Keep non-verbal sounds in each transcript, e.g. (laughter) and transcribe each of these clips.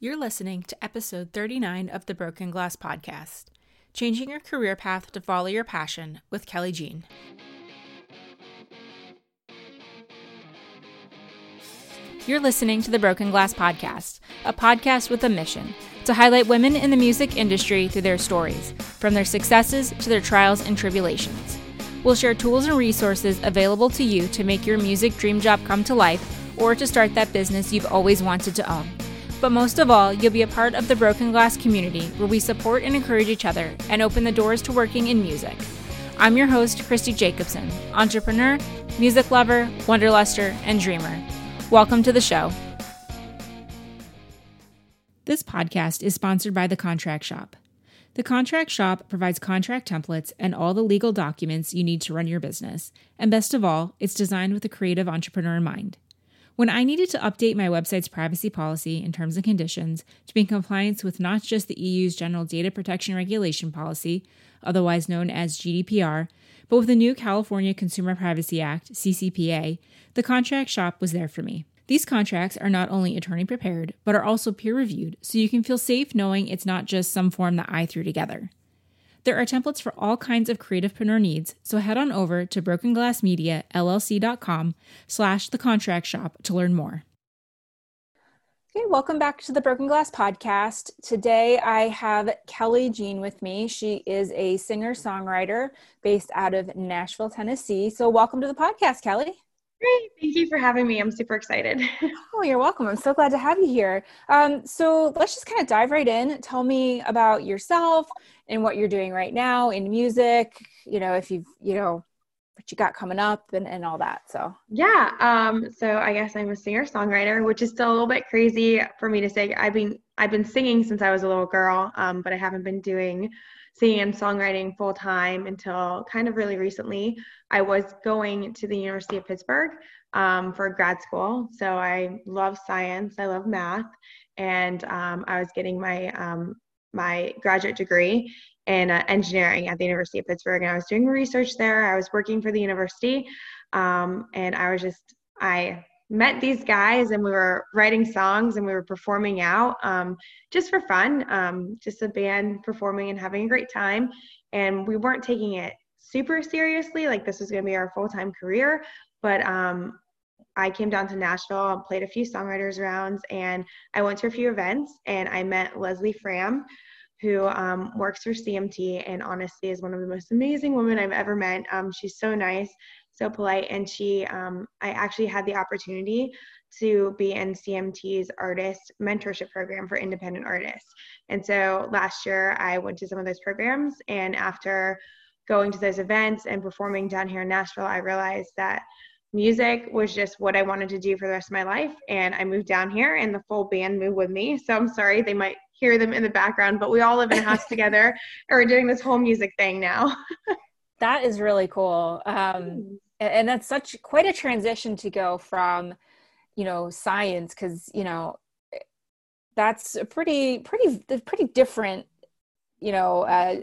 You're listening to episode 39 of the Broken Glass Podcast Changing Your Career Path to Follow Your Passion with Kelley Jeanne. You're listening to the Broken Glass Podcast, a podcast with a mission to highlight women in the music industry through their stories, from their successes to their trials and tribulations. We'll share tools and resources available to you to make your music dream job come to life or to start that business you've always wanted to own. But most of all, you'll be a part of the Broken Glass community where we support and encourage each other and open the doors to working in music. I'm your host, Christy Jacobson, entrepreneur, music lover, wanderluster, and dreamer. Welcome to the show. This podcast is sponsored by The Contract Shop. The Contract Shop provides contract templates and all the legal documents you need to run your business. And best of all, it's designed with a creative entrepreneur in mind. When I needed to update my website's privacy policy and terms and conditions to be in compliance with not just the EU's General Data Protection Regulation Policy, otherwise known as GDPR, but with the new California Consumer Privacy Act, CCPA, the contract shop was there for me. These contracts are not only attorney prepared, but are also peer reviewed, so you can feel safe knowing it's not just some form that I threw together. There are templates for all kinds of creativepreneur needs, so head on over to brokenglassmediallc.com slash the contract shop to learn more. Okay, welcome back to the Broken Glass Podcast. Today I have Kelley Jeanne with me. She is a singer-songwriter based out of Nashville, Tennessee. So welcome to the podcast, Kelley. Great. Thank you for having me. I'm super excited. (laughs) oh, you're welcome. I'm so glad to have you here. Um, so let's just kind of dive right in. Tell me about yourself and what you're doing right now in music, you know, if you've, you know, what you got coming up and, and all that. So, yeah. Um, so I guess I'm a singer songwriter, which is still a little bit crazy for me to say. I've been, I've been singing since I was a little girl, um, but I haven't been doing singing and songwriting full time until kind of really recently. I was going to the University of Pittsburgh um, for grad school. So I love science, I love math, and um, I was getting my um, my graduate degree in uh, engineering at the University of Pittsburgh. And I was doing research there. I was working for the university. Um, and I was just, I met these guys and we were writing songs and we were performing out um, just for fun, um, just a band performing and having a great time. And we weren't taking it super seriously, like this was going to be our full time career. But um, I came down to Nashville, and played a few songwriters rounds, and I went to a few events and I met Leslie Fram, who um, works for CMT and honestly is one of the most amazing women I've ever met. Um, she's so nice, so polite, and she, um, I actually had the opportunity to be in CMT's artist mentorship program for independent artists. And so last year I went to some of those programs, and after going to those events and performing down here in Nashville, I realized that music was just what I wanted to do for the rest of my life. And I moved down here and the full band moved with me. So I'm sorry they might hear them in the background, but we all live in a house together (laughs) and we're doing this whole music thing now. (laughs) that is really cool. Um, and that's such quite a transition to go from, you know, science, because, you know, that's a pretty, pretty, pretty different, you know, uh,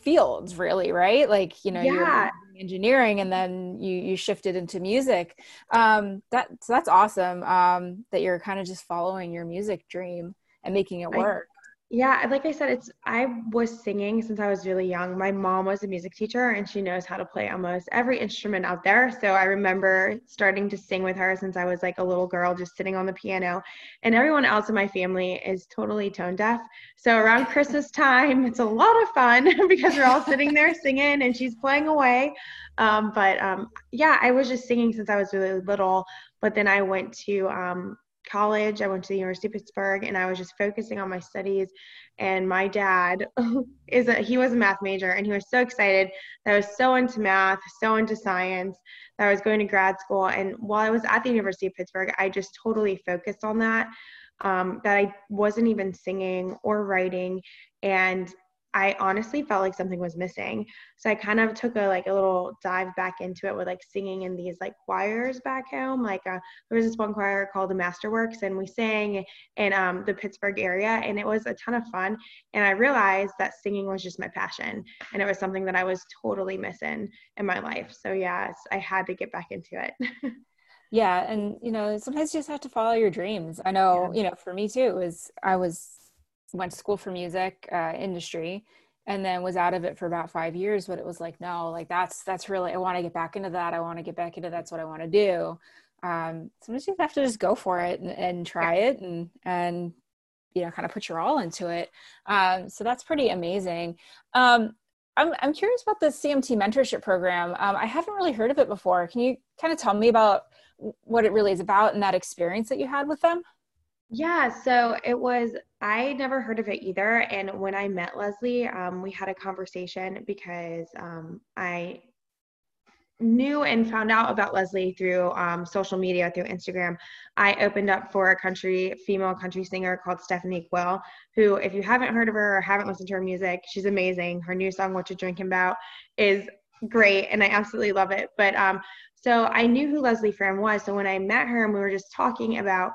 fields really right like you know yeah. you're engineering and then you you shifted into music um that so that's awesome um that you're kind of just following your music dream and making it work yeah, like I said, it's I was singing since I was really young. My mom was a music teacher and she knows how to play almost every instrument out there. So I remember starting to sing with her since I was like a little girl, just sitting on the piano. And everyone else in my family is totally tone deaf. So around (laughs) Christmas time, it's a lot of fun (laughs) because we're all sitting there singing and she's playing away. Um, but um, yeah, I was just singing since I was really little. But then I went to um, college. I went to the University of Pittsburgh and I was just focusing on my studies. And my dad (laughs) is a, he was a math major and he was so excited that I was so into math, so into science that I was going to grad school. And while I was at the University of Pittsburgh, I just totally focused on that. Um, that I wasn't even singing or writing. And I honestly felt like something was missing. So I kind of took a like a little dive back into it with like singing in these like choirs back home. Like uh, there was this one choir called the Masterworks, and we sang in um, the Pittsburgh area, and it was a ton of fun. And I realized that singing was just my passion, and it was something that I was totally missing in my life. So yes, I had to get back into it. (laughs) Yeah, and you know, sometimes you just have to follow your dreams. I know, yeah. you know, for me too, is I was went to school for music uh, industry and then was out of it for about five years but it was like no like that's that's really i want to get back into that i want to get back into that's what i want to do um sometimes you have to just go for it and, and try it and and you know kind of put your all into it um so that's pretty amazing um I'm, I'm curious about the CMT mentorship program. Um, I haven't really heard of it before. Can you kind of tell me about what it really is about and that experience that you had with them? Yeah, so it was, I never heard of it either. And when I met Leslie, um, we had a conversation because um, I knew and found out about Leslie through um, social media, through Instagram. I opened up for a country, female country singer called Stephanie Quayle, who, if you haven't heard of her or haven't listened to her music, she's amazing. Her new song, What You Drinking About, is great and I absolutely love it. But um, so I knew who Leslie Fram was. So when I met her and we were just talking about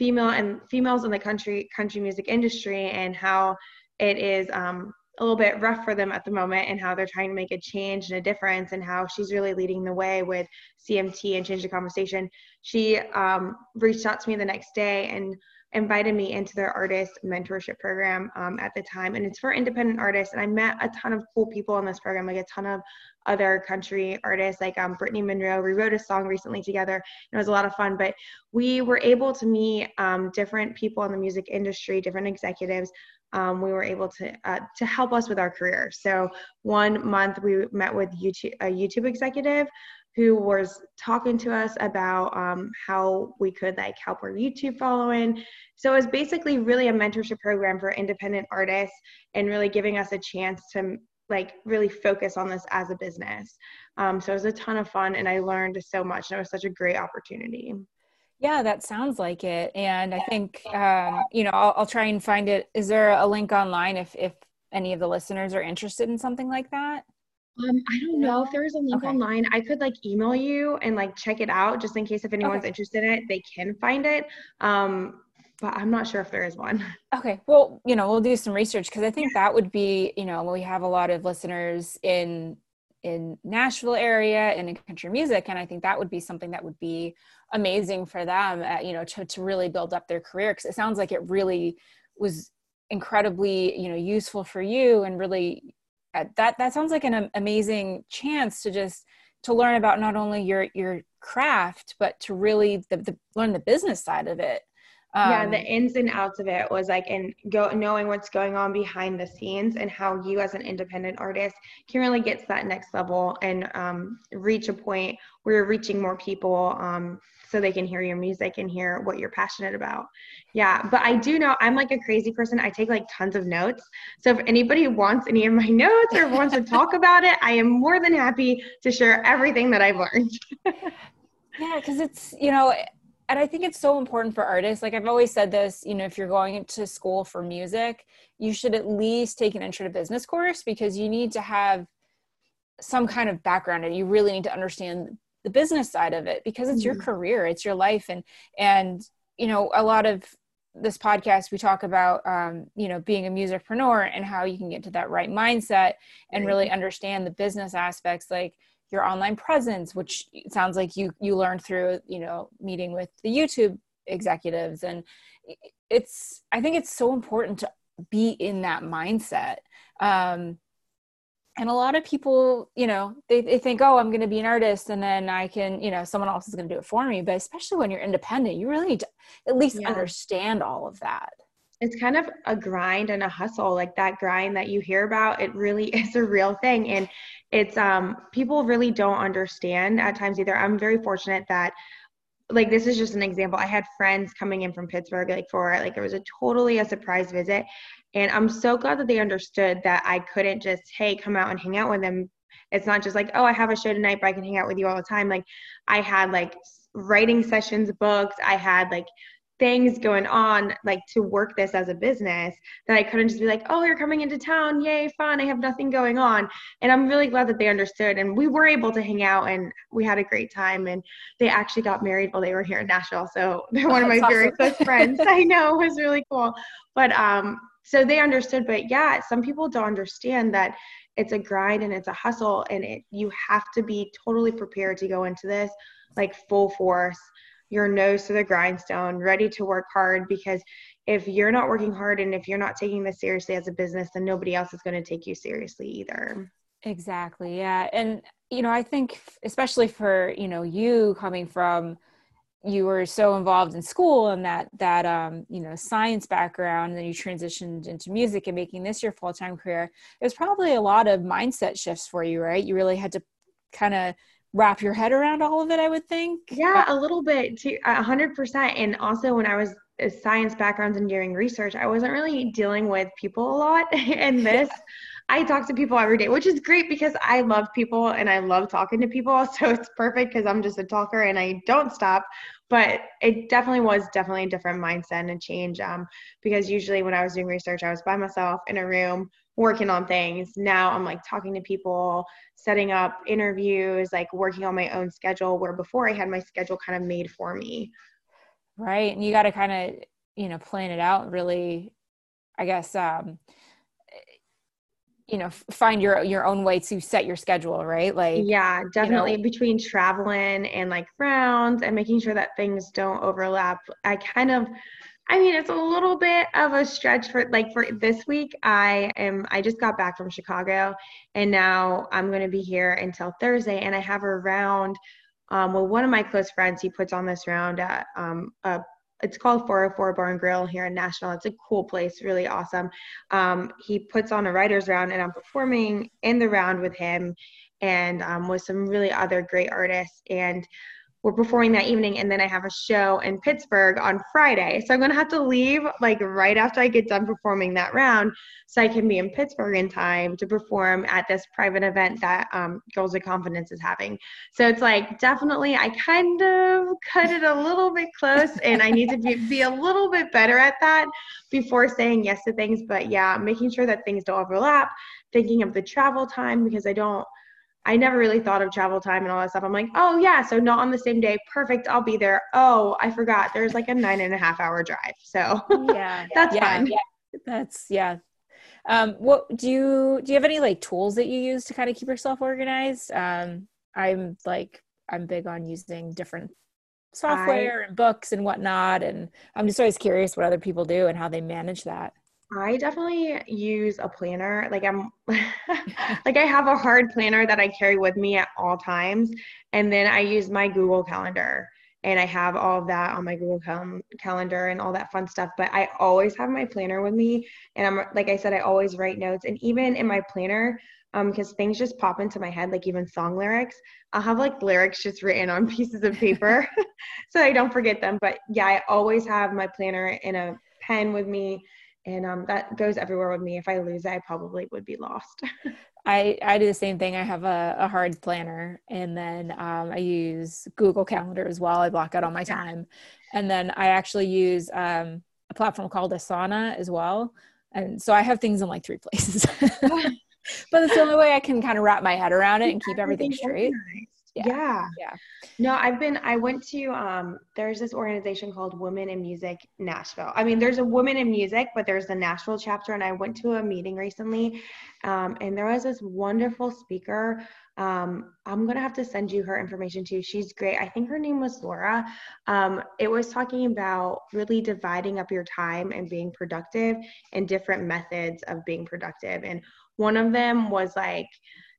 female and females in the country country music industry and how it is um, a little bit rough for them at the moment and how they're trying to make a change and a difference and how she's really leading the way with CMT and change the conversation. She um, reached out to me the next day and invited me into their artist mentorship program um, at the time and it's for independent artists and i met a ton of cool people in this program like a ton of other country artists like um, brittany monroe. We wrote a song recently together and it was a lot of fun but we were able to meet um, different people in the music industry different executives um, we were able to uh, to help us with our career so one month we met with youtube a youtube executive who was talking to us about um, how we could like help our YouTube following. So it was basically really a mentorship program for independent artists and really giving us a chance to like really focus on this as a business. Um, so it was a ton of fun and I learned so much and it was such a great opportunity. Yeah, that sounds like it. And I think, um, you know, I'll, I'll try and find it. Is there a link online if, if any of the listeners are interested in something like that? Um, I don't know if there's a link okay. online. I could like email you and like check it out just in case if anyone's okay. interested in it, they can find it. Um, but I'm not sure if there is one. (laughs) Okay. Well, you know, we'll do some research because I think that would be, you know, we have a lot of listeners in in Nashville area and in country music, and I think that would be something that would be amazing for them, uh, you know, to to really build up their career because it sounds like it really was incredibly, you know, useful for you and really uh, that that sounds like an amazing chance to just to learn about not only your your craft but to really the, the learn the business side of it um, yeah the ins and outs of it was like and go knowing what's going on behind the scenes and how you as an independent artist can really get to that next level and um, reach a point where you're reaching more people um, so they can hear your music and hear what you're passionate about. Yeah, but I do know I'm like a crazy person. I take like tons of notes. So if anybody wants any of my (laughs) notes or wants to talk about it, I am more than happy to share everything that I've learned. (laughs) yeah, because it's, you know, and I think it's so important for artists. Like I've always said this, you know, if you're going to school for music, you should at least take an intro to business course because you need to have some kind of background and you really need to understand the business side of it because it's mm-hmm. your career it's your life and and you know a lot of this podcast we talk about um, you know being a musicpreneur and how you can get to that right mindset and really understand the business aspects like your online presence which sounds like you you learned through you know meeting with the youtube executives. And it's i think it's so important to be in that mindset. Um, and a lot of people you know they, they think oh i'm going to be an artist and then i can you know someone else is going to do it for me. But especially when you're independent you really need to at least yeah. understand all of that. It's kind of a grind and a hustle like that grind that you hear about it really (laughs) is a real thing. And it's um people really don't understand at times either i'm very fortunate that like this is just an example i had friends coming in from pittsburgh like for like it was a totally a surprise visit and I'm so glad that they understood that I couldn't just, hey, come out and hang out with them. It's not just like, oh, I have a show tonight, but I can hang out with you all the time. Like I had like writing sessions books. I had like things going on like to work this as a business that I couldn't just be like, oh, you're coming into town. Yay, fun. I have nothing going on. And I'm really glad that they understood. And we were able to hang out and we had a great time. And they actually got married while they were here in Nashville. So (laughs) they're one oh, of my awesome. very close (laughs) friends. (laughs) I know it was really cool. But um, so they understood but yeah some people don't understand that it's a grind and it's a hustle and it you have to be totally prepared to go into this like full force, your nose to the grindstone, ready to work hard because if you're not working hard and if you're not taking this seriously as a business, then nobody else is going to take you seriously either. Exactly. Yeah. And, you know, I think, especially for, you know, you coming from, you were so involved in school and that that um you know science background and then you transitioned into music and making this your full-time career it was probably a lot of mindset shifts for you right you really had to kind of wrap your head around all of it i would think yeah a little bit too hundred percent and also when i was a science backgrounds and doing research i wasn't really dealing with people a lot (laughs) and this I talk to people every day, which is great because I love people and I love talking to people. (laughs) So it's perfect because I'm just a talker and I don't stop. But it definitely was definitely a different mindset and change. Um, because usually when I was doing research, I was by myself in a room working on things. Now I'm like talking to people, setting up interviews, like working on my own schedule. Where before I had my schedule kind of made for me. Right, and you got to kind of you know plan it out really. I guess um, you know find your your own way to set your schedule right like yeah definitely you know, between traveling and like rounds and making sure that things don't overlap i kind of i mean it's a little bit of a stretch for like for this week i am i just got back from chicago and now i'm going to be here until thursday and i have a round um, well one of my close friends he puts on this round at um, a it's called 404 Bar Grill here in Nashville. It's a cool place, really awesome. Um, he puts on a writer's round, and I'm performing in the round with him and um, with some really other great artists. And we're performing that evening and then I have a show in Pittsburgh on Friday. So I'm going to have to leave like right after I get done performing that round so I can be in Pittsburgh in time to perform at this private event that um, Girls of Confidence is having. So it's like definitely I kind of cut it a little bit close and I need to be, be a little bit better at that before saying yes to things. But yeah, making sure that things don't overlap, thinking of the travel time because I don't – I never really thought of travel time and all that stuff. I'm like, oh yeah, so not on the same day. Perfect. I'll be there. Oh, I forgot. There's like a nine and a half hour drive. So (laughs) yeah, that's yeah, fine. Yeah. That's yeah. Um, what do you do you have any like tools that you use to kind of keep yourself organized? Um, I'm like I'm big on using different software I, and books and whatnot, and I'm just always curious what other people do and how they manage that. I definitely use a planner. Like I'm (laughs) like I have a hard planner that I carry with me at all times and then I use my Google Calendar and I have all of that on my Google cal- Calendar and all that fun stuff, but I always have my planner with me and I'm like I said I always write notes and even in my planner um because things just pop into my head like even song lyrics I'll have like lyrics just written on (laughs) pieces of paper (laughs) so I don't forget them but yeah I always have my planner in a pen with me and um, that goes everywhere with me. If I lose it, I probably would be lost. (laughs) I, I do the same thing. I have a, a hard planner and then um, I use Google Calendar as well. I block out all my time. And then I actually use um, a platform called Asana as well. And so I have things in like three places. (laughs) (laughs) but it's the only way I can kind of wrap my head around it and keep everything straight. Yeah. yeah. yeah. No, I've been, I went to, um, there's this organization called Women in Music Nashville. I mean, there's a Women in Music, but there's the Nashville chapter. And I went to a meeting recently, um, and there was this wonderful speaker. Um, I'm going to have to send you her information too. She's great. I think her name was Laura. Um, it was talking about really dividing up your time and being productive and different methods of being productive. And one of them was like,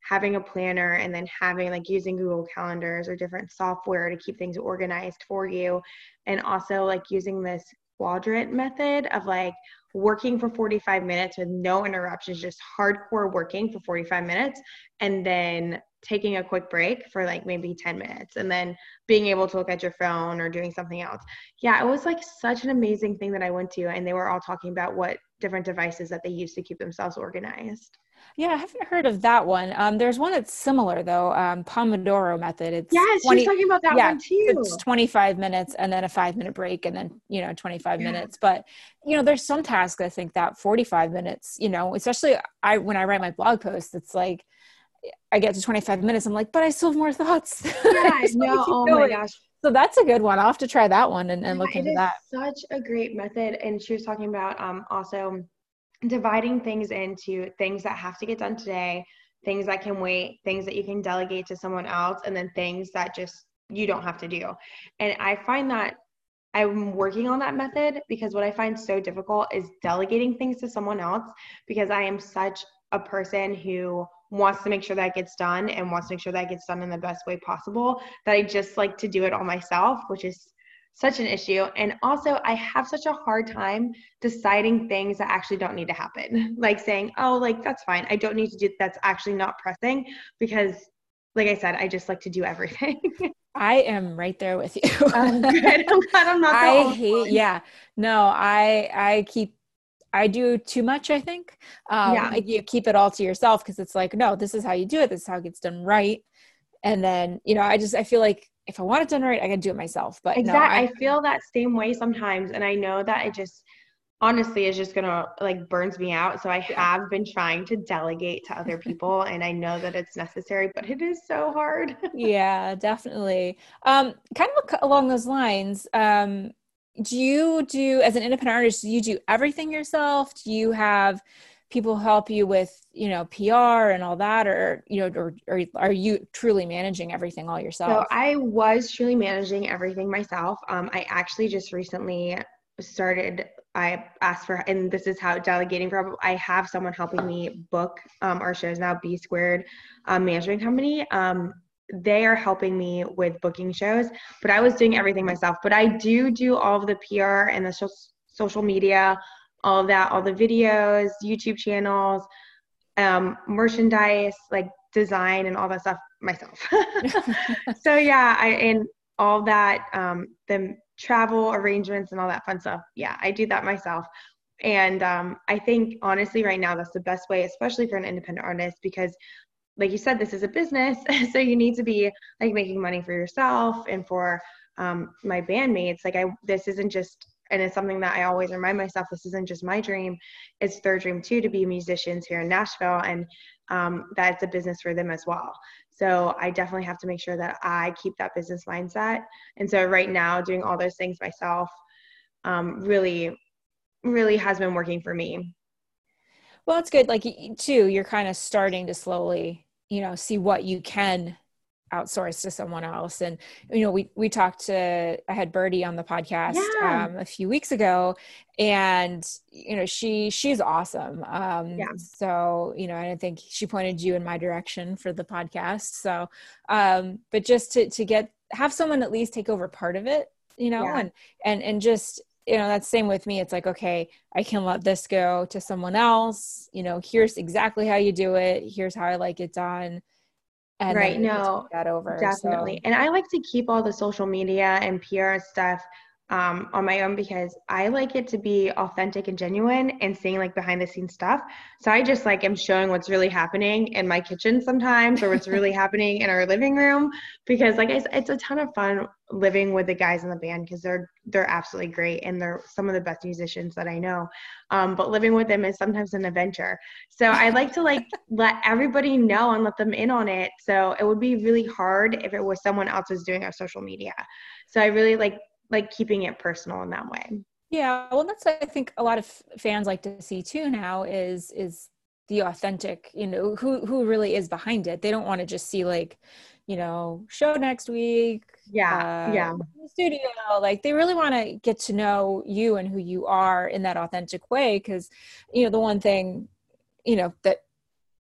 having a planner and then having like using Google Calendars or different software to keep things organized for you. And also like using this quadrant method of like working for 45 minutes with no interruptions, just hardcore working for 45 minutes, and then taking a quick break for like maybe 10 minutes and then being able to look at your phone or doing something else. Yeah, it was like such an amazing thing that I went to, and they were all talking about what different devices that they use to keep themselves organized. Yeah, I haven't heard of that one. Um, there's one that's similar though, um, Pomodoro method. It's yes, 20, she's talking about that yeah, one too. It's 25 minutes and then a five minute break and then you know 25 yeah. minutes. But you know, there's some tasks I think that 45 minutes. You know, especially I when I write my blog posts, it's like I get to 25 minutes. I'm like, but I still have more thoughts. (laughs) Yeah, no, oh going. my gosh. So that's a good one. I'll have to try that one and, and look into that. Such a great method. And she was talking about um, also dividing things into things that have to get done today, things that can wait, things that you can delegate to someone else, and then things that just you don't have to do. And I find that I'm working on that method because what I find so difficult is delegating things to someone else because I am such a person who wants to make sure that gets done and wants to make sure that gets done in the best way possible that I just like to do it all myself, which is such an issue. And also, I have such a hard time deciding things that actually don't need to happen. (laughs) Like saying, oh, like that's fine. I don't need to do that's actually not pressing because, like I said, I just like to do everything. (laughs) I am right there with you. (laughs) I'm good. I'm glad I'm not. I hate. One. Yeah. No, I I keep I do too much, I think. Um, yeah. You keep it all to yourself because it's like, no, this is how you do it. This is how it gets done right. And then, you know, I just, I feel like if I want it done right, I can do it myself. But exactly. No, I, I feel that same way sometimes. And I know that it just, honestly is just gonna like burns me out so i have been trying to delegate to other (laughs) people and i know that it's necessary but it is so hard (laughs) yeah definitely um kind of along those lines um do you do as an independent artist do you do everything yourself do you have people help you with you know pr and all that or you know or, or are you truly managing everything all yourself? So i was truly managing everything myself. Um, i actually just recently started i asked for and this is how delegating from i have someone helping me book um, our shows now b squared um, management company. Um, they are helping me with booking shows, but I was doing everything myself. But I do do all of the PR and the social media, all that, all the videos, YouTube channels, um, merchandise, like design and all that stuff myself. (laughs) (laughs) so yeah, I and all that, um, the travel arrangements and all that fun stuff. Yeah, I do that myself. And um, I think honestly, right now, that's the best way, especially for an independent artist, because like you said, this is a business, (laughs) so you need to be like making money for yourself and for um, my bandmates. Like I, this isn't just, and it's something that I always remind myself. This isn't just my dream; it's their dream too to be musicians here in Nashville, and um, that it's a business for them as well. So I definitely have to make sure that I keep that business mindset. And so right now, doing all those things myself um, really, really has been working for me. Well, it's good. Like too, you're kind of starting to slowly, you know, see what you can outsource to someone else. And you know, we we talked to I had Birdie on the podcast yeah. um, a few weeks ago, and you know, she she's awesome. Um, yeah. So you know, I think she pointed you in my direction for the podcast. So, um, but just to to get have someone at least take over part of it, you know, yeah. and and and just you know that's same with me it's like okay i can let this go to someone else you know here's exactly how you do it here's how i like it done and right no that over definitely so. and i like to keep all the social media and pr stuff um, on my own because I like it to be authentic and genuine and seeing like behind the scenes stuff. So I just like am showing what's really happening in my kitchen sometimes or what's really (laughs) happening in our living room because like I, it's a ton of fun living with the guys in the band because they're they're absolutely great and they're some of the best musicians that I know. Um, but living with them is sometimes an adventure. So I like to like (laughs) let everybody know and let them in on it. So it would be really hard if it was someone else was doing our social media. So I really like like keeping it personal in that way. Yeah, well, that's I think a lot of fans like to see too now is is the authentic, you know, who who really is behind it. They don't want to just see like, you know, show next week. Yeah, uh, yeah. Studio, like they really want to get to know you and who you are in that authentic way. Because, you know, the one thing, you know, that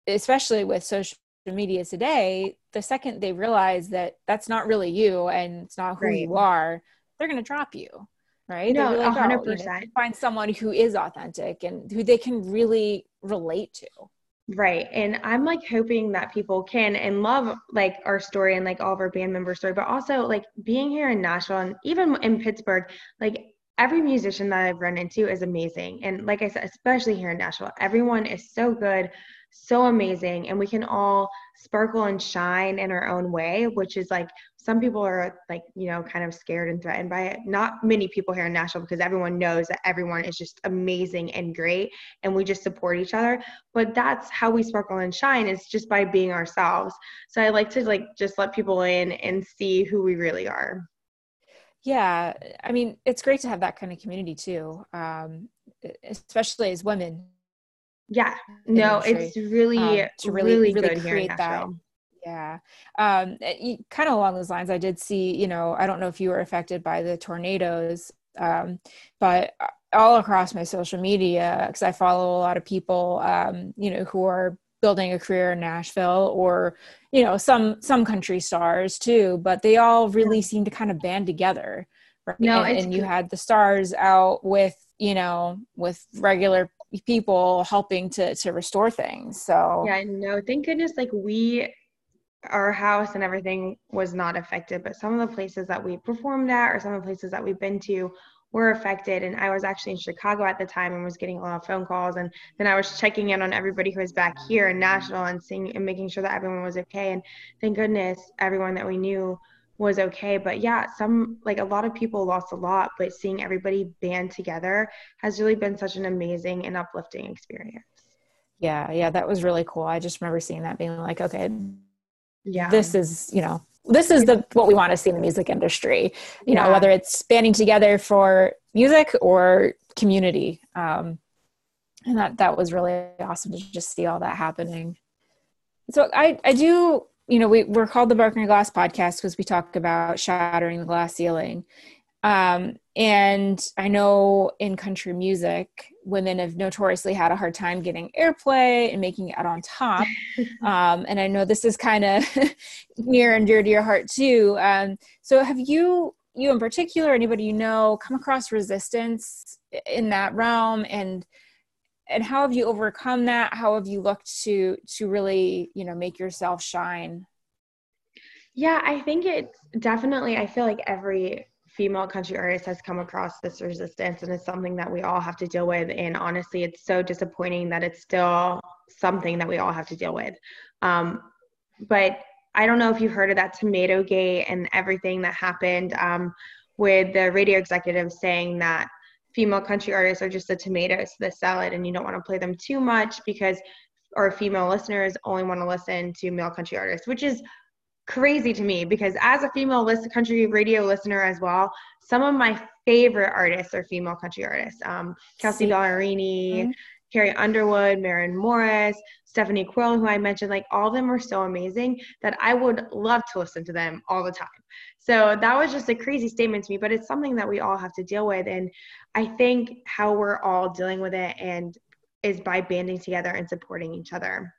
especially with social media today, the second they realize that that's not really you and it's not who right. you are, they're going to drop you right? No like, 100% oh, you know, find someone who is authentic and who they can really relate to. Right and i'm like hoping that people can and love like our story and like all of our band member story but also like being here in nashville and even in pittsburgh like every musician that i've run into is amazing. And like i said especially here in nashville everyone is so good so amazing and we can all sparkle and shine in our own way which is like some people are like you know kind of scared and threatened by it. Not many people here in nashville because everyone knows that everyone is just amazing and great and we just support each other. But that's how we sparkle and shine is just by being ourselves. So i like to like just let people in and see who we really are. Yeah i mean it's great to have that kind of community too um, especially as women. Yeah. No it's really, um, to really really, really create that Yeah. Um, eh, kind of along those lines, I did see, you know, I don't know if you were affected by the tornadoes, um, but uh, all across my social media, because I follow a lot of people, um, you know, who are building a career in Nashville or, you know, some some country stars too, but they all really seem to kind of band together. Right? No, and, and you had the stars out with, you know, with regular people helping to to restore things. So yeah, no, thank goodness like we our house and everything was not affected, but some of the places that we performed at or some of the places that we've been to were affected. And I was actually in Chicago at the time and was getting a lot of phone calls. And then I was checking in on everybody who was back here in Nashville and seeing and making sure that everyone was okay. And thank goodness everyone that we knew was okay. But yeah, some like a lot of people lost a lot, but seeing everybody band together has really been such an amazing and uplifting experience. Yeah, yeah, that was really cool. I just remember seeing that being like, okay, yeah. this is you know this is the what we want to see in the music industry you yeah. know whether it's banding together for music or community um and that that was really awesome to just see all that happening. So i i do you know we, we're called the broken glass podcast because we talk about shattering the glass ceiling. Um, and I know in country music, women have notoriously had a hard time getting airplay and making it out on top. (laughs) Um, and I know this is kind of (laughs) near and dear to your heart too. Um, so have you, you in particular, anybody you know, come across resistance in that realm and and how have you overcome that? How have you looked to to really, you know, make yourself shine? Yeah, I think it definitely I feel like every female country artist has come across this resistance and it's something that we all have to deal with. And honestly it's so disappointing that it's still something that we all have to deal with. Um, but i don't know if you've heard of that tomato gate and everything that happened um, with the radio executive saying that female country artists are just the tomatoes to the salad and you don't want to play them too much because or female listeners only want to listen to male country artists which is crazy to me because as a female list country radio listener as well, some of my favorite artists are female country artists. Um, Kelsea Ballerini, mm-hmm. Carrie Underwood, Maren Morris, Stephanie Quayle, who I mentioned, like all of them are so amazing that I would love to listen to them all the time. So that was just a crazy statement to me, but it's something that we all have to deal with. And I think how we're all dealing with it and is by banding together and supporting each other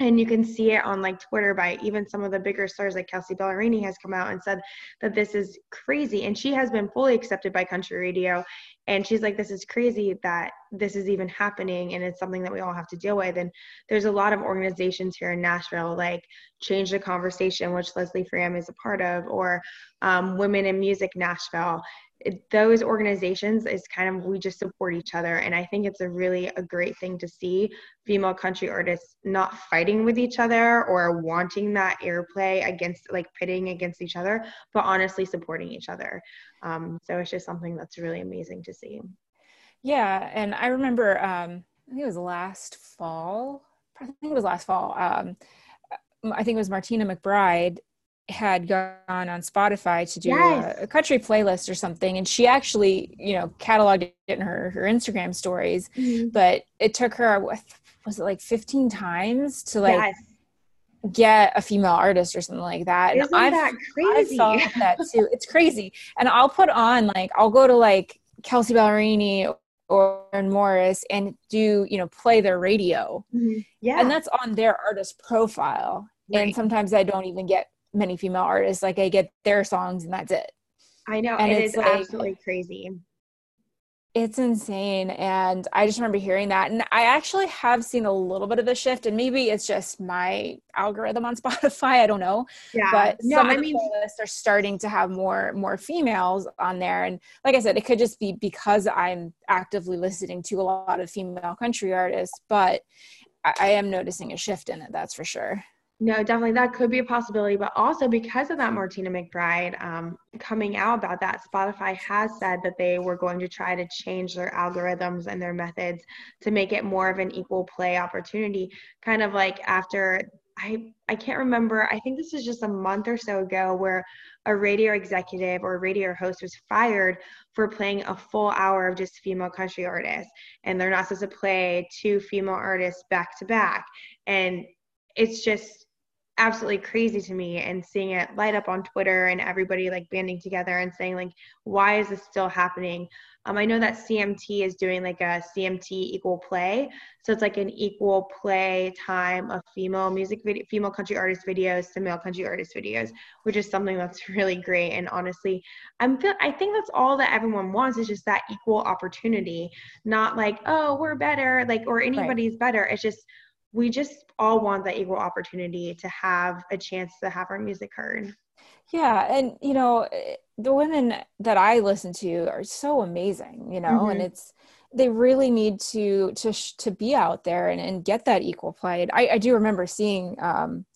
and you can see it on like twitter by even some of the bigger stars like kelsea ballerini has come out and said that this is crazy. And she has been fully accepted by country radio. And she's like this is crazy that this is even happening and it's something that we all have to deal with. And there's a lot of organizations here in nashville like change the conversation which leslie fram is a part of or um, women in music nashville it, those organizations is kind of we just support each other and i think it's a really a great thing to see female country artists not fighting with each other or wanting that airplay against like pitting against each other but honestly supporting each other. Um, so it's just something that's really amazing to see. Yeah and i remember um, i think it was last fall i think it was last fall um, i think it was martina mcbride had gone on Spotify to do yes. a, a, country playlist or something, and she actually, you know, cataloged it in her her Instagram stories. Mm-hmm. But it took her, was it like fifteen times to like yes. get a female artist or something like that? Isn't and that crazy? I felt that too. (laughs) It's crazy, and I'll put on like I'll go to like Kelsea Ballerini or Morris and do you know play their radio, mm-hmm. yeah, and that's on their artist profile. Right. And sometimes I don't even get many female artists. Like I get their songs and that's it. I know. And it it's is like, absolutely crazy. It's insane. And I just remember hearing that. And I actually have seen a little bit of a shift. And maybe it's just my algorithm on (laughs) Spotify. I don't know. Yeah. But no, some of I the mean, playlists are starting to have more more females on there. And like I said, it could just be because I'm actively listening to a lot of female country artists. But I, I am noticing a shift in it, that's for sure. No, definitely that could be a possibility, but also because of that Martina McBride um, coming out about that, Spotify has said that they were going to try to change their algorithms and their methods to make it more of an equal play opportunity. Kind of like after I I can't remember. I think this is just a month or so ago where a radio executive or radio host was fired for playing a full hour of just female country artists, and they're not supposed to play two female artists back to back. And it's just absolutely crazy to me and seeing it light up on Twitter and everybody like banding together and saying like why is this still happening? Um, I know that CMT is doing like a CMT equal play, so it's like an equal play time of female music video, female country artist videos to male country artist videos, which is something that's (laughs) really great. And honestly, I'm feel I think that's all that everyone wants is just that equal opportunity, not like oh we're better like or anybody's right. better. It's just we just all want that equal opportunity to have a chance to have our music heard. Yeah, and you know, the women that I listen to are so amazing, you know, mm-hmm. and it's they really need to to to be out there and, and get that equal play. I, I do remember seeing um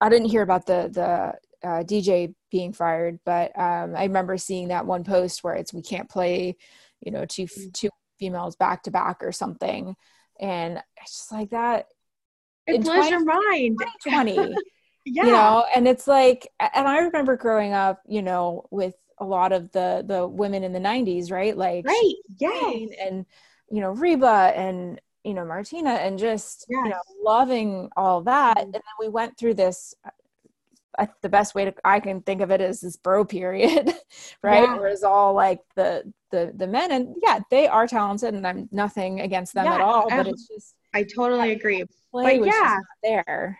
I didn't hear about the the uh, DJ being fired, but um I remember seeing that one post where it's we can't play, you know, two mm. two females back to back or something. And it's just like that it blows 20, your mind (laughs) 2020 yeah. you know and it's like and i remember growing up you know with a lot of the the women in the 90s right like right yeah and you know reba and you know martina and just yes. you know loving all that mm-hmm. and then we went through this I, the best way to I can think of it is this bro period, (laughs) right? Yeah. Where it's all like the the the men and yeah, they are talented and I'm nothing against them yeah, at all, but it's just I totally agree. But yeah, there.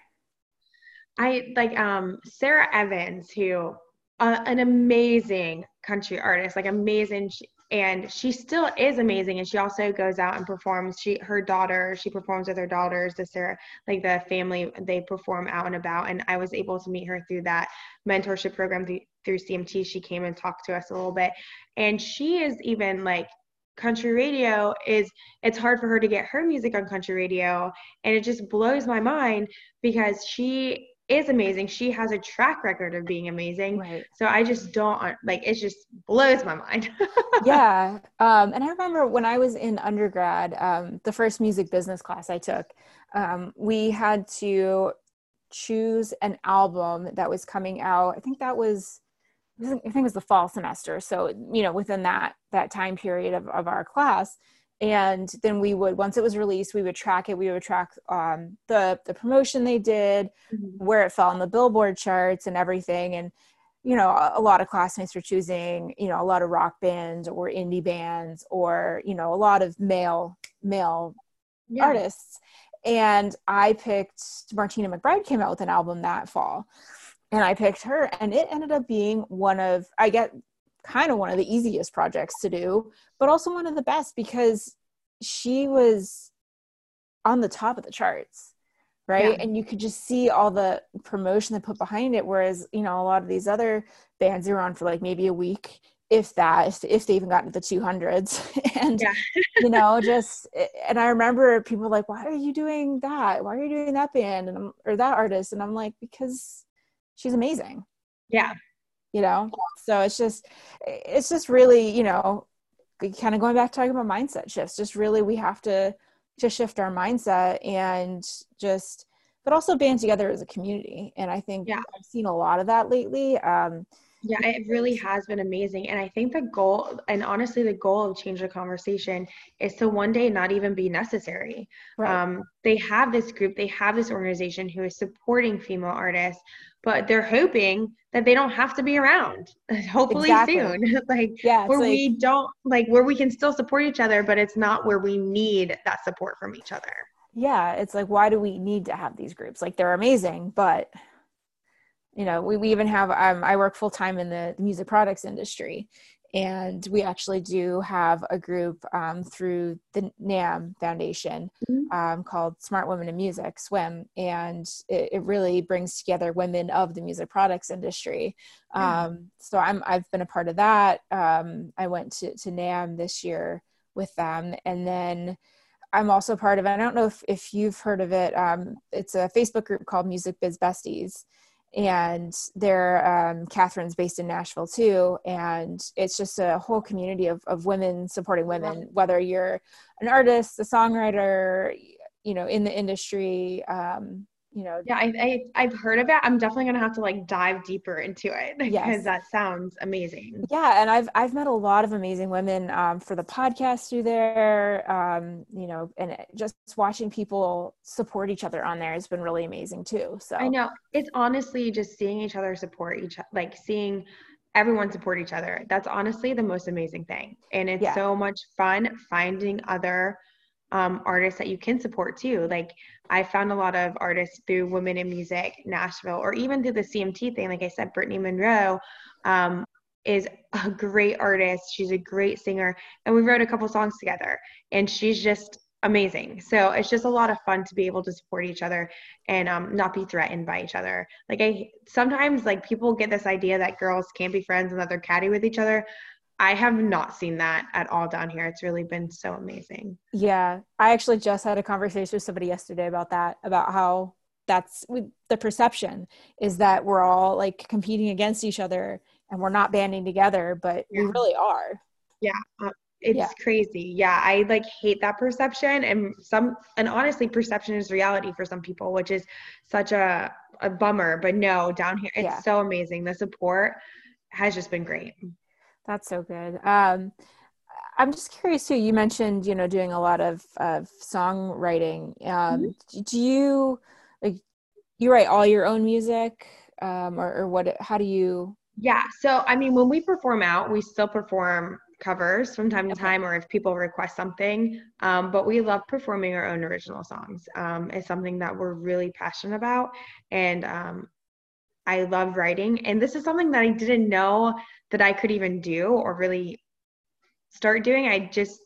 I like um Sara Evans, who uh, an amazing country artist, like amazing, and she still is amazing. And she also goes out and performs. She her daughter, she performs with her daughters. The Sarah, like the family, they perform out and about. And I was able to meet her through that mentorship program through, through CMT. She came and talked to us a little bit, and she is even like country radio is it's hard for her to get her music on country radio and it just blows my mind because she is amazing. She has a track record of being amazing. Right. so i just don't like it just blows my mind. (laughs) Yeah um, and i remember when i was in undergrad um, the first music business class i took um, we had to choose an album that was coming out i think that was I think it was the fall semester. So, you know, within that that time period of, of our class. And then we would, once it was released, we would track it. We would track um, the the promotion they did, mm-hmm. where it fell on the Billboard charts, and everything. And you know, a, a, lot of classmates were choosing, you know, a lot of rock bands or indie bands, or you know, a lot of male male yeah. artists. And I picked Martina McBride came out with an album that fall and I picked her, and it ended up being one of I get kind of one of the easiest projects to do, but also one of the best because she was on the top of the charts, right? Yeah. And you could just see all the promotion they put behind it. Whereas, you know, a lot of these other bands are on for like maybe a week, if that, if, if they even got into the 200s. (laughs) and, yeah. (laughs) you know, just, and I remember people like, why are you doing that? Why are you doing that band and I'm, or that artist? And I'm like, because she's amazing. Yeah. You know? So it's just it's just really you know kind of going back to talking about mindset shifts just really we have to to shift our mindset and just but also band together as a community. And i think yeah. i've seen a lot of that lately. Um yeah, it really has been amazing. And I think the goal, and honestly, the goal of Change the Conversation is to one day not even be necessary. Right. Um, they have this group, they have this organization who is supporting female artists, but they're hoping that they don't have to be around (laughs) hopefully exactly. soon (laughs) like yeah, where like, we don't like where we can still support each other but it's not where we need that support from each other yeah it's like why do we need to have these groups like they're amazing but you know we, we even have um, i work full-time in the music products industry and we actually do have a group um, through the NAMM Foundation mm-hmm. um, called Smart Women in Music, SWIM, and it, it, really brings together women of the music products industry. Um, so I'm I've been a part of that. Um, I went to to NAMM this year with them, and then. I'm also part of. I don't know if, if you've heard of it. Um, it's a Facebook group called Music Biz Besties and they're um, Catherine's based in Nashville too, and it's just a whole community of of women supporting women, whether you're an artist, a songwriter, you know, in the industry, um, you know yeah I, I have heard of it i'm definitely gonna have to like dive deeper into it (laughs) because yes. that sounds amazing yeah and i've i've met a lot of amazing women um, for the podcast through there um, you know and just watching people support each other on there has been really amazing too so i know it's honestly just seeing each other support each like seeing everyone support each other that's honestly the most amazing thing and it's yeah. so much fun finding other um, artists that you can support too. Like I found a lot of artists through Women in Music Nashville, or even through the CMT thing. Like I said, Brittany Monroe um, is a great artist. She's a great singer, and we wrote a couple songs together. And she's just amazing. So it's just a lot of fun to be able to support each other and um, not be threatened by each other. Like I sometimes like people get this idea that girls can't be friends and that they're catty with each other. I have not seen that at all down here. It's really been so amazing. Yeah. I actually just had a conversation with somebody yesterday about that, about how that's the perception is that we're all like competing against each other and we're not banding together, but yeah. we really are. Yeah. Uh, it's yeah. crazy. Yeah. I like hate that perception and some, and honestly, perception is reality for some people, which is such a, a bummer. But no, down here, it's yeah. so amazing. The support has just been great. That's so good. Um, I'm just curious too. You mentioned, you know, doing a lot of, of songwriting. Um, mm-hmm. Do you like you write all your own music, um, or, or what? How do you? Yeah. So I mean, when we perform out, we still perform covers from time to time, or if people request something. Um, but we love performing our own original songs. Um, it's something that we're really passionate about, and um, I love writing. And this is something that I didn't know that I could even do or really start doing. I just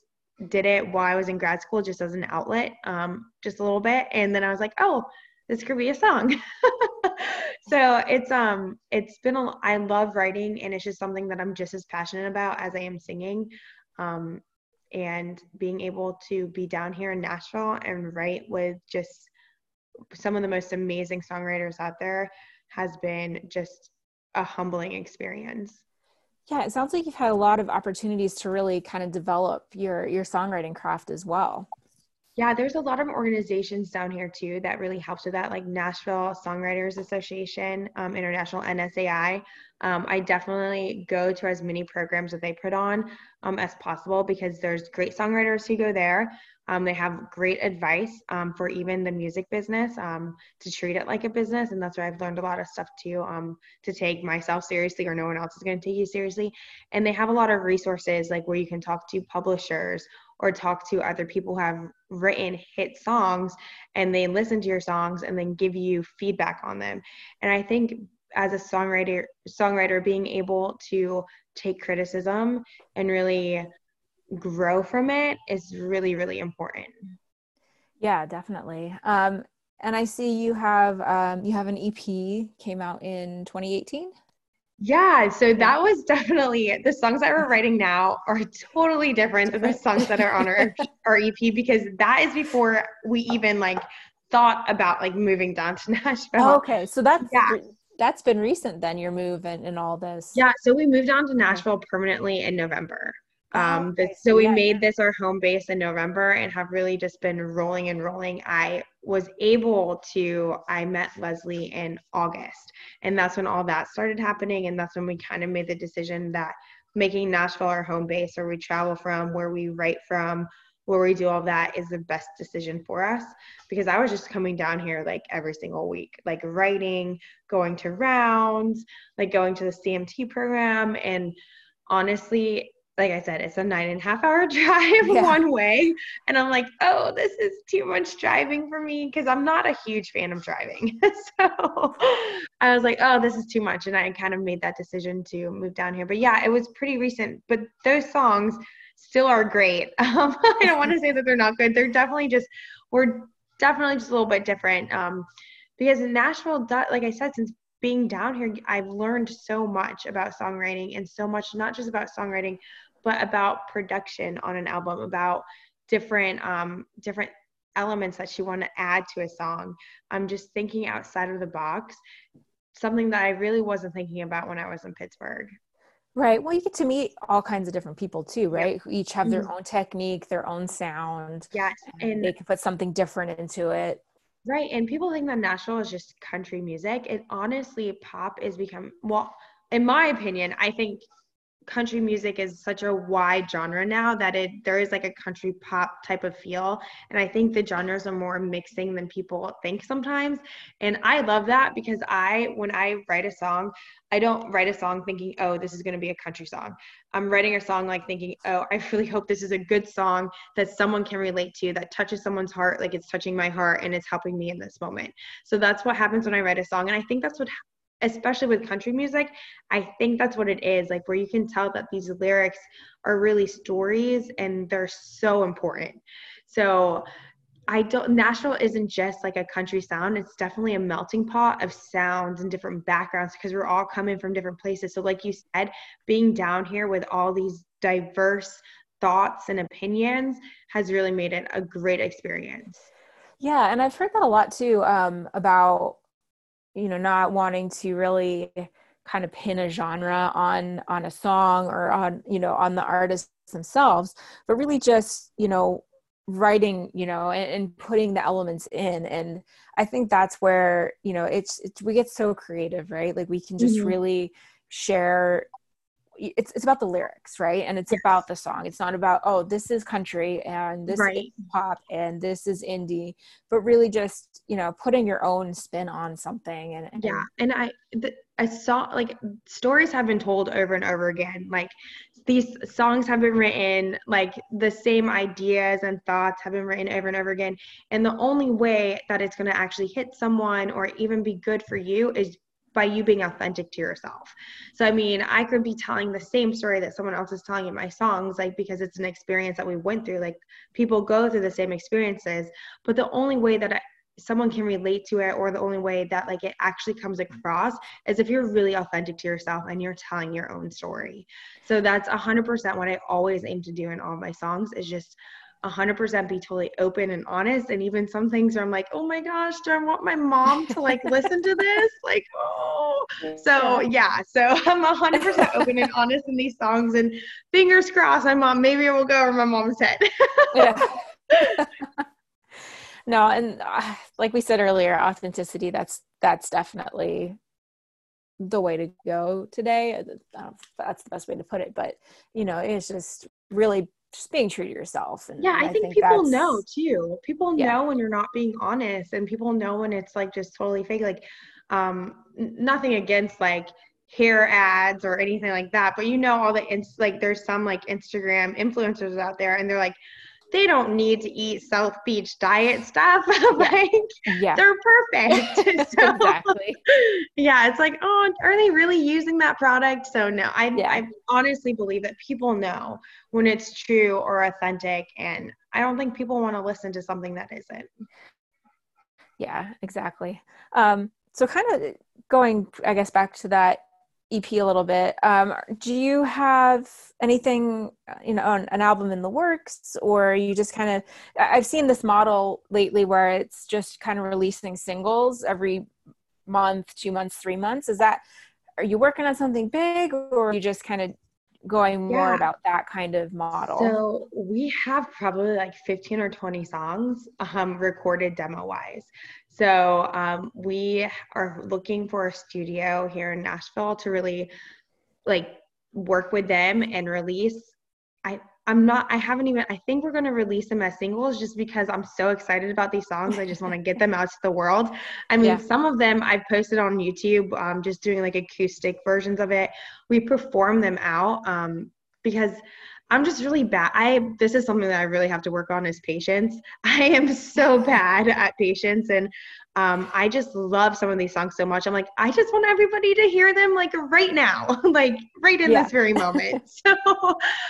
did it while I was in grad school just as an outlet, um, just a little bit. And then I was like, oh, this could be a song. (laughs) so it's um it's been a I love writing and it's just something that I'm just as passionate about as I am singing. Um and being able to be down here in Nashville and write with just some of the most amazing songwriters out there has been just a humbling experience. Yeah, it sounds like you've had a lot of opportunities to really kind of develop your your songwriting craft as well. Yeah, there's a lot of organizations down here too that really helps with that, like Nashville Songwriters Association, um, International NSAI. Um, I definitely go to as many programs that they put on um, as possible because there's great songwriters who go there. Um, they have great advice um, for even the music business um, to treat it like a business. And that's where I've learned a lot of stuff too um, to take myself seriously or no one else is going to take you seriously. And they have a lot of resources like where you can talk to publishers or talk to other people who have written hit songs and they listen to your songs and then give you feedback on them. And I think as a songwriter songwriter being able to take criticism and really grow from it is really really important. Yeah definitely. Um, and i see you have um, you have an ep came out in 2018 yeah so that was definitely the songs that we're (laughs) writing now are totally different than the songs that are on our, (laughs) our ep because that is before we even like thought about like moving down to (laughs) nashville. Oh, okay. So that's yeah. that's been recent then your move and, and all this. Yeah so we moved down to nashville permanently in november um, oh, okay. so we yeah, made this our home base in November and have really just been rolling and rolling. I was able to, I met Leslie in August, and that's when all that started happening. And that's when we kind of made the decision that making Nashville our home base, where we travel from, where we write from, where we do all that, is the best decision for us. Because I was just coming down here like every single week, like writing, going to rounds, like going to the CMT program. And honestly, like I said, it's a nine and a half hour (laughs) drive yeah. one way. And I'm like, oh, this is too much driving for me because I'm not a huge fan of driving. (laughs) so I was like, oh, this is too much. And I kind of made that decision to move down here. But yeah, it was pretty recent. But those songs still are great. (laughs) Um, I don't want to say that they're not good. They're definitely just, we're definitely just a little bit different. Um, because in Nashville, like I said, since being down here, I've learned so much about songwriting and so much, not just about songwriting, but about production on an album, about different um, different elements that she wanted to add to a song. I'm just thinking outside of the box, something that I really wasn't thinking about when I was in Pittsburgh. Right. Well, you get to meet all kinds of different people too, right? Yep. Who each have their mm-hmm. own technique, their own sound. Yes. And they can put something different into it. Right. And people think that Nashville is just country music. It honestly, pop is become, well, in my opinion, I think country music is such a wide genre now that it there is like a country pop type of feel. And i think the genres are more mixing than people think sometimes. And i love that because i when i write a song i don't write a song thinking oh this is going to be a country song. I'm writing a song like thinking oh i really hope this is a good song that someone can relate to that touches someone's heart like it's touching my heart and it's helping me in this moment. So that's what happens when i write a song. And i think that's what especially with country music, I think that's what it is like where you can tell that these lyrics are really stories and they're so important. So I don't Nashville isn't just like a country sound, it's definitely a melting pot of sounds and different backgrounds because we're all coming from different places. So like you said, being down here with all these diverse thoughts and opinions has really made it a great experience. Yeah, and I've heard that a lot too um, about you know not wanting to really kind of pin a genre on on a song or on you know on the artists themselves but really just you know writing you know and, and, putting the elements in and i think that's where you know it's, it's we get so creative right like we can just mm-hmm. really share it's it's about the lyrics, right? And it's yes. about the song. It's not about oh, this is country and this right. is pop and this is indie, but really just you know putting your own spin on something. And, and yeah, and I the, I saw like stories have been told over and over again. Like these songs have been written, like the same ideas and thoughts have been written over and over again. And the only way that it's going to actually hit someone or even be good for you is by you being authentic to yourself. So I mean, I could be telling the same story that someone else is telling in my songs like because it's an experience that we went through like people go through the same experiences, but the only way that I, someone can relate to it or the only way that like it actually comes across is if you're really authentic to yourself and you're telling your own story. So that's 100% what I always aim to do in all my songs is just 100% be totally open and honest. And even some things where i'm like oh my gosh do i want my mom to like listen to this? (laughs) Like oh. So yeah. So i'm 100% open and honest in these songs and fingers crossed my mom maybe it will go over my mom's head. Yeah. (laughs) (laughs) No and uh, like we said earlier authenticity that's that's definitely the way to go today. That's the best way to put it but you know it's just really just being true to yourself. And, yeah, I, I think, think, people know too. People yeah. know when you're not being honest, and people know when it's like just totally fake. Like, um, nothing against like hair ads or anything like that, but you know all the ins like there's some like Instagram influencers out there, and they're like, they don't need to eat South Beach diet stuff. (laughs) like, yeah. they're perfect. (laughs) (laughs) so, exactly. Yeah, it's like, oh, are they really using that product? So no, I yeah. I honestly believe that people know when it's true or authentic, and I don't think people want to listen to something that isn't. Yeah, exactly. Um, so kind of going, I guess, back to that EP a little bit. Um, do you have anything, you know, an, an album in the works, or you just kind of? I've seen this model lately where it's just kind of releasing singles every month, two months, three months. Is that? Are you working on something big, or are you just kind of going more yeah. about that kind of model? So we have probably like 15 or 20 songs um, recorded demo wise. So um, we are looking for a studio here in Nashville to really like work with them and release. I I'm not I haven't even I think we're going to release them as singles just because I'm so excited about these songs. I just want to get them out to the world. I mean, yeah. some of them I've posted on YouTube um just doing like acoustic versions of it. We perform them out um because I'm just really bad. I this is something that I really have to work on is patience. (laughs) I am so bad at patience and um, I just love some of these songs so much. I'm like, I just want everybody to hear them like right now, (laughs) like right in yeah. this very moment. (laughs) so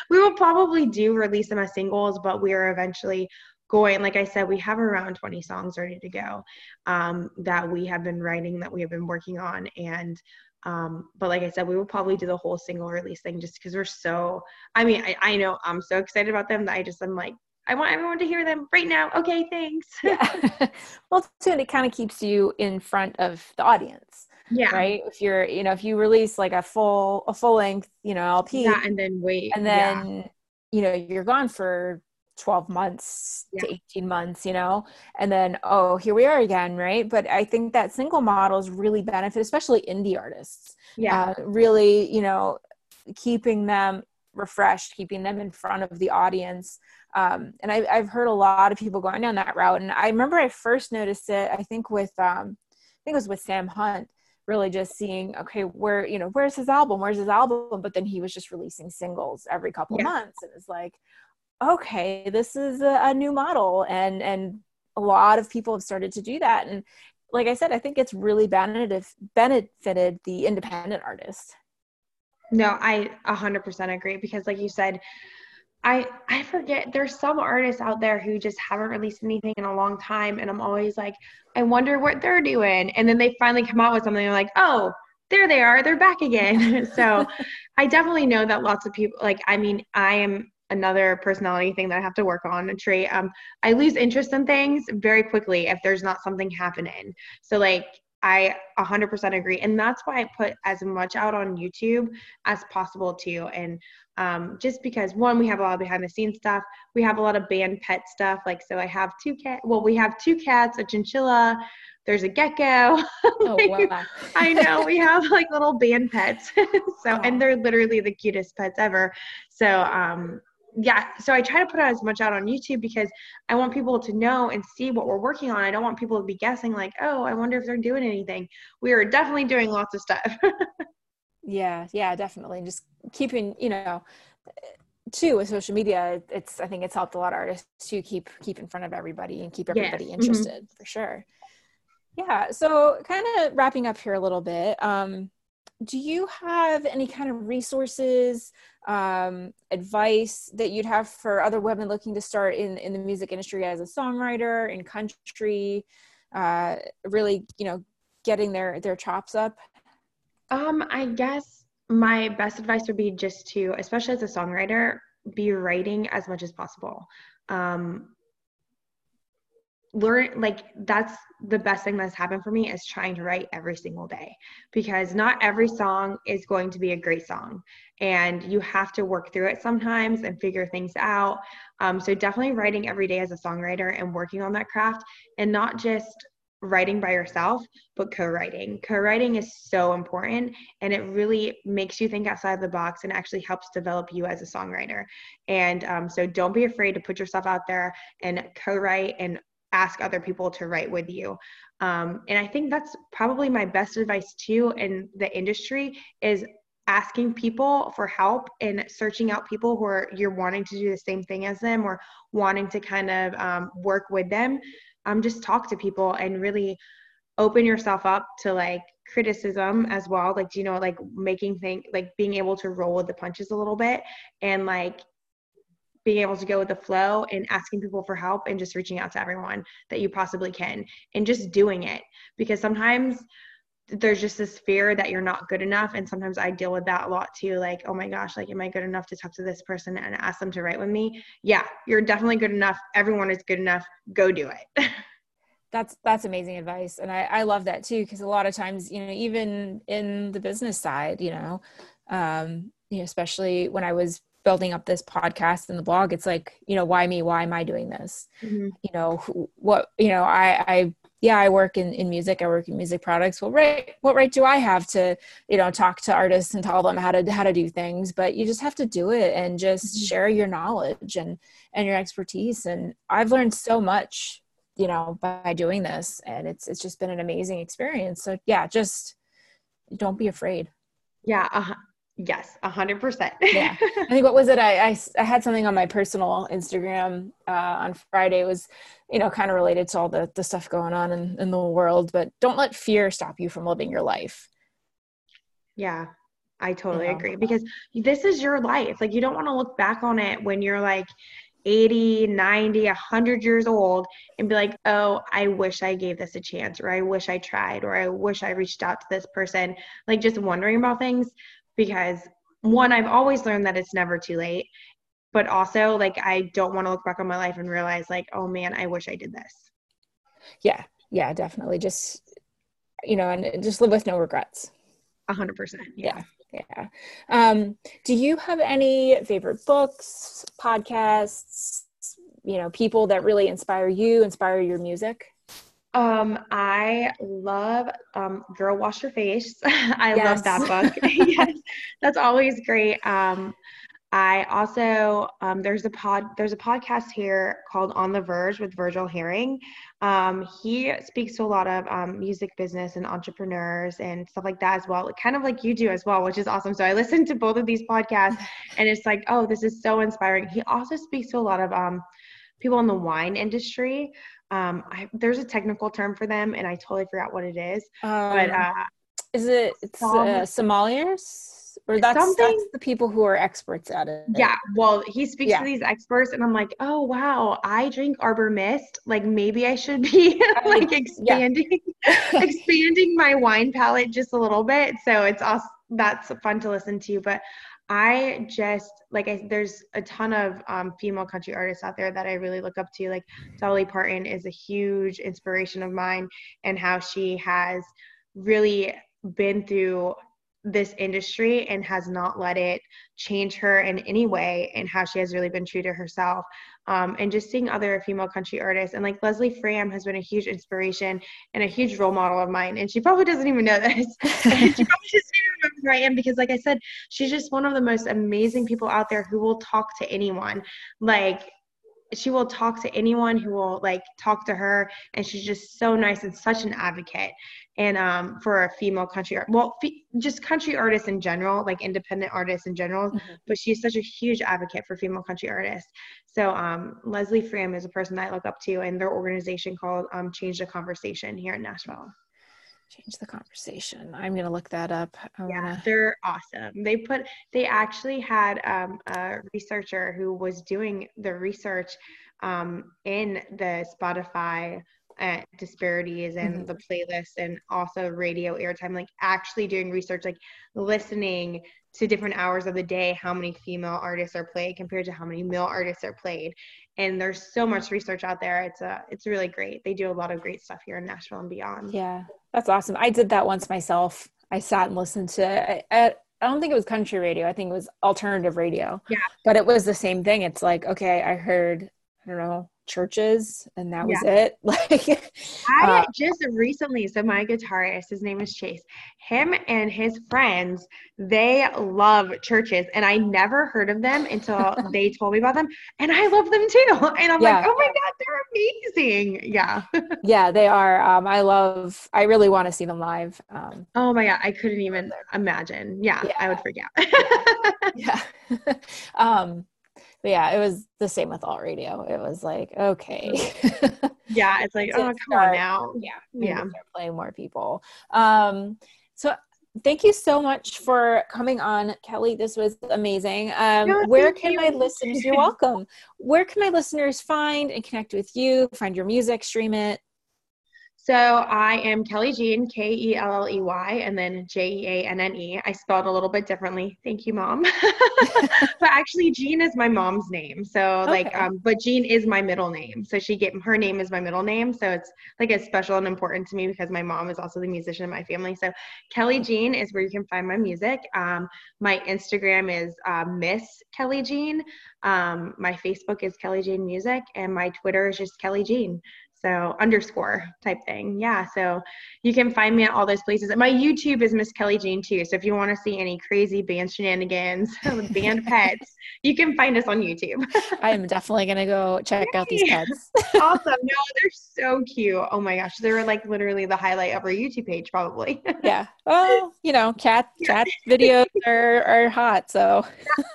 we will probably do release them as singles, but we are eventually going like i said we have around 20 songs ready to go um, that we have been writing that we have been working on and um, but like I said, we will probably do the whole single release thing just because we're so. I mean, I, I know I'm so excited about them that I just I'm like, I want everyone to hear them right now. Okay, thanks. (laughs) yeah. (laughs) well, too, it kind of keeps you in front of the audience. Yeah. Right. If you're, you know, if you release like a full, a full length, you know, LP. Yeah, and then wait. And then, yeah. you know, you're gone for 12 months yeah. to 18 months, you know, and then, oh, here we are again, right? But I think that single models really benefit, especially indie artists. Yeah. Uh, really, you know, keeping them refreshed, keeping them in front of the audience. Um, and I, have heard a lot of people going down that route. And I remember I first noticed it, I think with, um, I think it was with Sam Hunt, really just seeing, okay, where, you know, where's his album? Where's his album? But then he was just releasing singles every couple yeah. months. And it's like, okay, this is a, a new model. And, and a lot of people have started to do that. And like I said, I think it's really benefited, benefited the independent artist. No, I 100% agree because like you said, I I forget there's some artists out there who just haven't released anything in a long time and I'm always like I wonder what they're doing and then they finally come out with something and like, "Oh, there they are. They're back again." (laughs) so, I definitely know that lots of people like I mean, I am another personality thing that I have to work on a trait. Um, I lose interest in things very quickly if there's not something happening. So like I 100% agree. And that's why I put as much out on YouTube as possible too. And um, just because one, we have a lot of behind the scenes stuff. We have a lot of band pet stuff. Like, so I have two cat, well, we have two cats, a chinchilla, there's a gecko. (laughs) Oh, wow. I know we have like little band pets. (laughs) so, and they're literally the cutest pets ever. So, um, yeah, so I try to put out as much out on YouTube because I want people to know and see what we're working on. I don't want people to be guessing like, oh, I wonder if they're doing anything. We are definitely doing lots of stuff. (laughs) yeah, yeah, definitely. Just keeping, you know, too with social media, it's I think it's helped a lot of artists to keep keep in front of everybody and keep everybody yes. Mm-hmm. interested mm-hmm. for sure. Yeah. So kind of wrapping up here a little bit. Um, do you have any kind of resources um, advice that you'd have for other women looking to start in, in the music industry as a songwriter in country uh, really you know getting their their chops up? Um i guess my best advice would be just to especially as a songwriter be writing as much as possible. Um learn like that's the best thing that's happened for me is trying to write every single day because not every song is going to be a great song and you have to work through it sometimes and figure things out. Um, so definitely writing every day as a songwriter and working on that craft and not just writing by yourself but co-writing. Co-writing is so important and it really makes you think outside the box and actually helps develop you as a songwriter. And um, so don't be afraid to put yourself out there and co-write and ask other people to write with you. Um, and I think that's probably my best advice too in the industry is asking people for help and searching out people who are you're wanting to do the same thing as them or wanting to kind of um, work with them. Um, just talk to people and really open yourself up to like criticism as well like you know like making things like being able to roll with the punches a little bit and like being able to go with the flow and asking people for help and just reaching out to everyone that you possibly can and just doing it. Because sometimes there's just this fear that you're not good enough. And sometimes i deal with that a lot too. Like oh my gosh like am i good enough to talk to this person and ask them to write with me? Yeah you're definitely good enough. Everyone is good enough. Go do it. (laughs) That's that's amazing advice. And i i love that too because a lot of times you know even in the business side you know um you know especially when i was building up this podcast and the blog it's like you know why me? Why am i doing this? Mm-hmm. you know who, what you know i i yeah i work in, in music. I work in music products. Well right what right do i have to you know talk to artists and tell them how to how to do things? But you just have to do it and just mm-hmm. share your knowledge and and your expertise. And i've learned so much you know by doing this. And it's it's just been an amazing experience. So yeah just don't be afraid. Yeah uh, Yes, a hundred percent. Yeah, (laughs) I think what was it? I, I, I had something on my personal Instagram uh, on Friday. It was, you know, kind of related to all the the stuff going on in, in the world. But don't let fear stop you from living your life. Yeah, I totally you know? agree because this is your life. Like you don't want to look back on it when you're like 80, 90, 100 years old and be like, oh, I wish I gave this a chance, or I wish I tried, or I wish I reached out to this person. Like just wondering about things because one, I've always learned that it's never too late. But also, like, I don't want to look back on my life and realize, like, oh man, I wish I did this. Yeah. Yeah, definitely. Just, you know, and just live with no regrets. A hundred percent. Yeah. Yeah. Um, do you have any favorite books, podcasts, you know people that really inspire you, inspire your music? Um, I love um, Girl Wash Your Face. (laughs) I yes. love that book. (laughs) yes, (laughs) that's always great. Um, I also um, there's a pod there's a podcast here called On the Verge with Virgil Herring. Um, he speaks to a lot of um, music business and entrepreneurs and stuff like that as well, kind of like you do as well, which is awesome. So I listen to both of these podcasts, and it's like, oh, this is so inspiring. He also speaks to a lot of um, people in the wine industry. Um, I, there's a technical term for them, and I totally forgot what it is. but uh, is it it's uh, sommeliers? or that's, something that's the people who are experts at it yeah well he speaks yeah. to these experts and i'm like oh wow i drink arbor mist like maybe i should be (laughs) like expanding (laughs) expanding my wine palette just a little bit so it's also that's fun to listen to but I just like I there's a ton of um, female country artists out there that I really look up to. Like Dolly Parton is a huge inspiration of mine, and how she has really been through this industry and has not let it change her in any way and how she has really been true to herself. Um, and just seeing other female country artists and like leslie fram has been a huge inspiration and a huge role model of mine and she probably doesn't even know this. (laughs) (laughs) She probably doesn't even remember who i am because like i said she's just one of the most amazing people out there who will talk to anyone. Like she will talk to anyone who will like talk to her and she's just so nice and such an advocate and um, for a female country art well just country artists in general like independent artists in general mm-hmm. but she's such a huge advocate for female country artists so um, leslie fram is a person that i look up to and their organization called um, change the conversation here in nashville change the conversation. I'm gonna look that up. I yeah wanna... they're awesome. They put they actually had um, a researcher who was doing the research um, in the spotify uh, disparities and mm-hmm. the playlist and also radio airtime like actually doing research like listening to different hours of the day how many female artists are played compared to how many male artists are played. And there's so much research out there. It's a it's really great. They do a lot of great stuff here in nashville and beyond. Yeah that's awesome. I did that once myself. I sat and listened to I, I, I don't think it was country radio. I think it was alternative radio. Yeah. But it was the same thing. It's like okay i heard i don't know CHVRCHES and that was yeah. it. (laughs) Like i uh, just recently so my guitarist his name is chase him and his friends they love CHVRCHES and i never heard of them until (laughs) they told me about them and i love them too. (laughs) And i'm yeah. like oh my god they're amazing. Yeah. Yeah they are. Um, i love i really want to see them live. Um, oh my god i couldn't even imagine. Yeah, yeah. i would forget yeah. Um but yeah, it was the same with alt radio. It was like, okay. (laughs) yeah, it's like, oh, come start, on now. Yeah, yeah. Playing more people. Um, so thank you so much for coming on, Kelley. This was amazing. Um, no, where can you. my listeners? You're welcome. Where can my listeners find and connect with you? Find your music, stream it. So I am Kelley Jeanne, K E L L E Y, and then J E A N N E. I spelled a little bit differently. Thank you, mom. (laughs) but actually, Jeanne is my mom's name. So okay. like, um, but Jeanne is my middle name. So she get her name is my middle name. So it's like it's special and important to me because my mom is also the musician in my family. So Kelley Jeanne is where you can find my music. Um, my Instagram is uh, Miss Kelley Jeanne. Um, my Facebook is Kelley Jeanne Music, and my Twitter is just Kelley Jeanne so underscore type thing. Yeah so you can find me at all those places. My youtube is miss Kelley Jeanne too. So if you want to see any crazy band shenanigans (laughs) with band (laughs) pets you can find us on youtube. (laughs) I am definitely gonna go check out these pets. Awesome. No they're so cute. Oh my gosh they're like literally the highlight of our youtube page probably. Yeah. Well you know cat cat videos are, are hot so.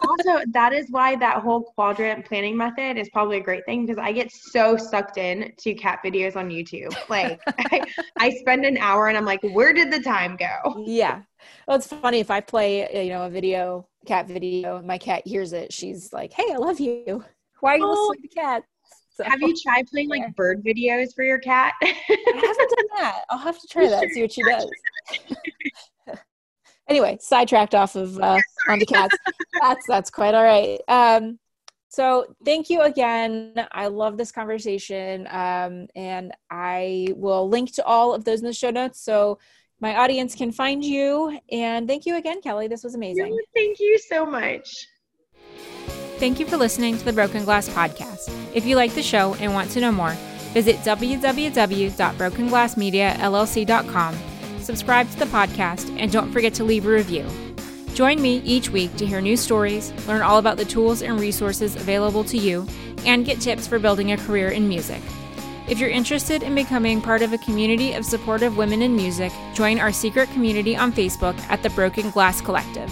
Also that is why that whole quadrant planning method is probably a great thing because i get so sucked in to cat cat videos on YouTube. Like (laughs) I, I spend an hour and I'm like, where did the time go? Yeah. Well, it's funny if I play, you know, a video, cat video, my cat hears it. She's like, "Hey, I love you. Why are you oh. listening to cat?" So, have you tried playing like bird videos for your cat? I haven't done that. I'll have to try that. See what she (laughs) does. (laughs) anyway, sidetracked off of uh, on the cats. That's that's quite all right. Um, so thank you again. I love this conversation. Um, and I will link to all of those in the show notes so my audience can find you. And thank you again, Kelley. This was amazing. Thank you so much. Thank you for listening to the Broken Glass Podcast. If you like the show and want to know more, visit www.brokenglassmediallc.com, subscribe to the podcast, and don't forget to leave a review. Join me each week to hear new stories, learn all about the tools and resources available to you, and get tips for building a career in music. If you're interested in becoming part of a community of supportive women in music, join our secret community on Facebook at the Broken Glass Collective.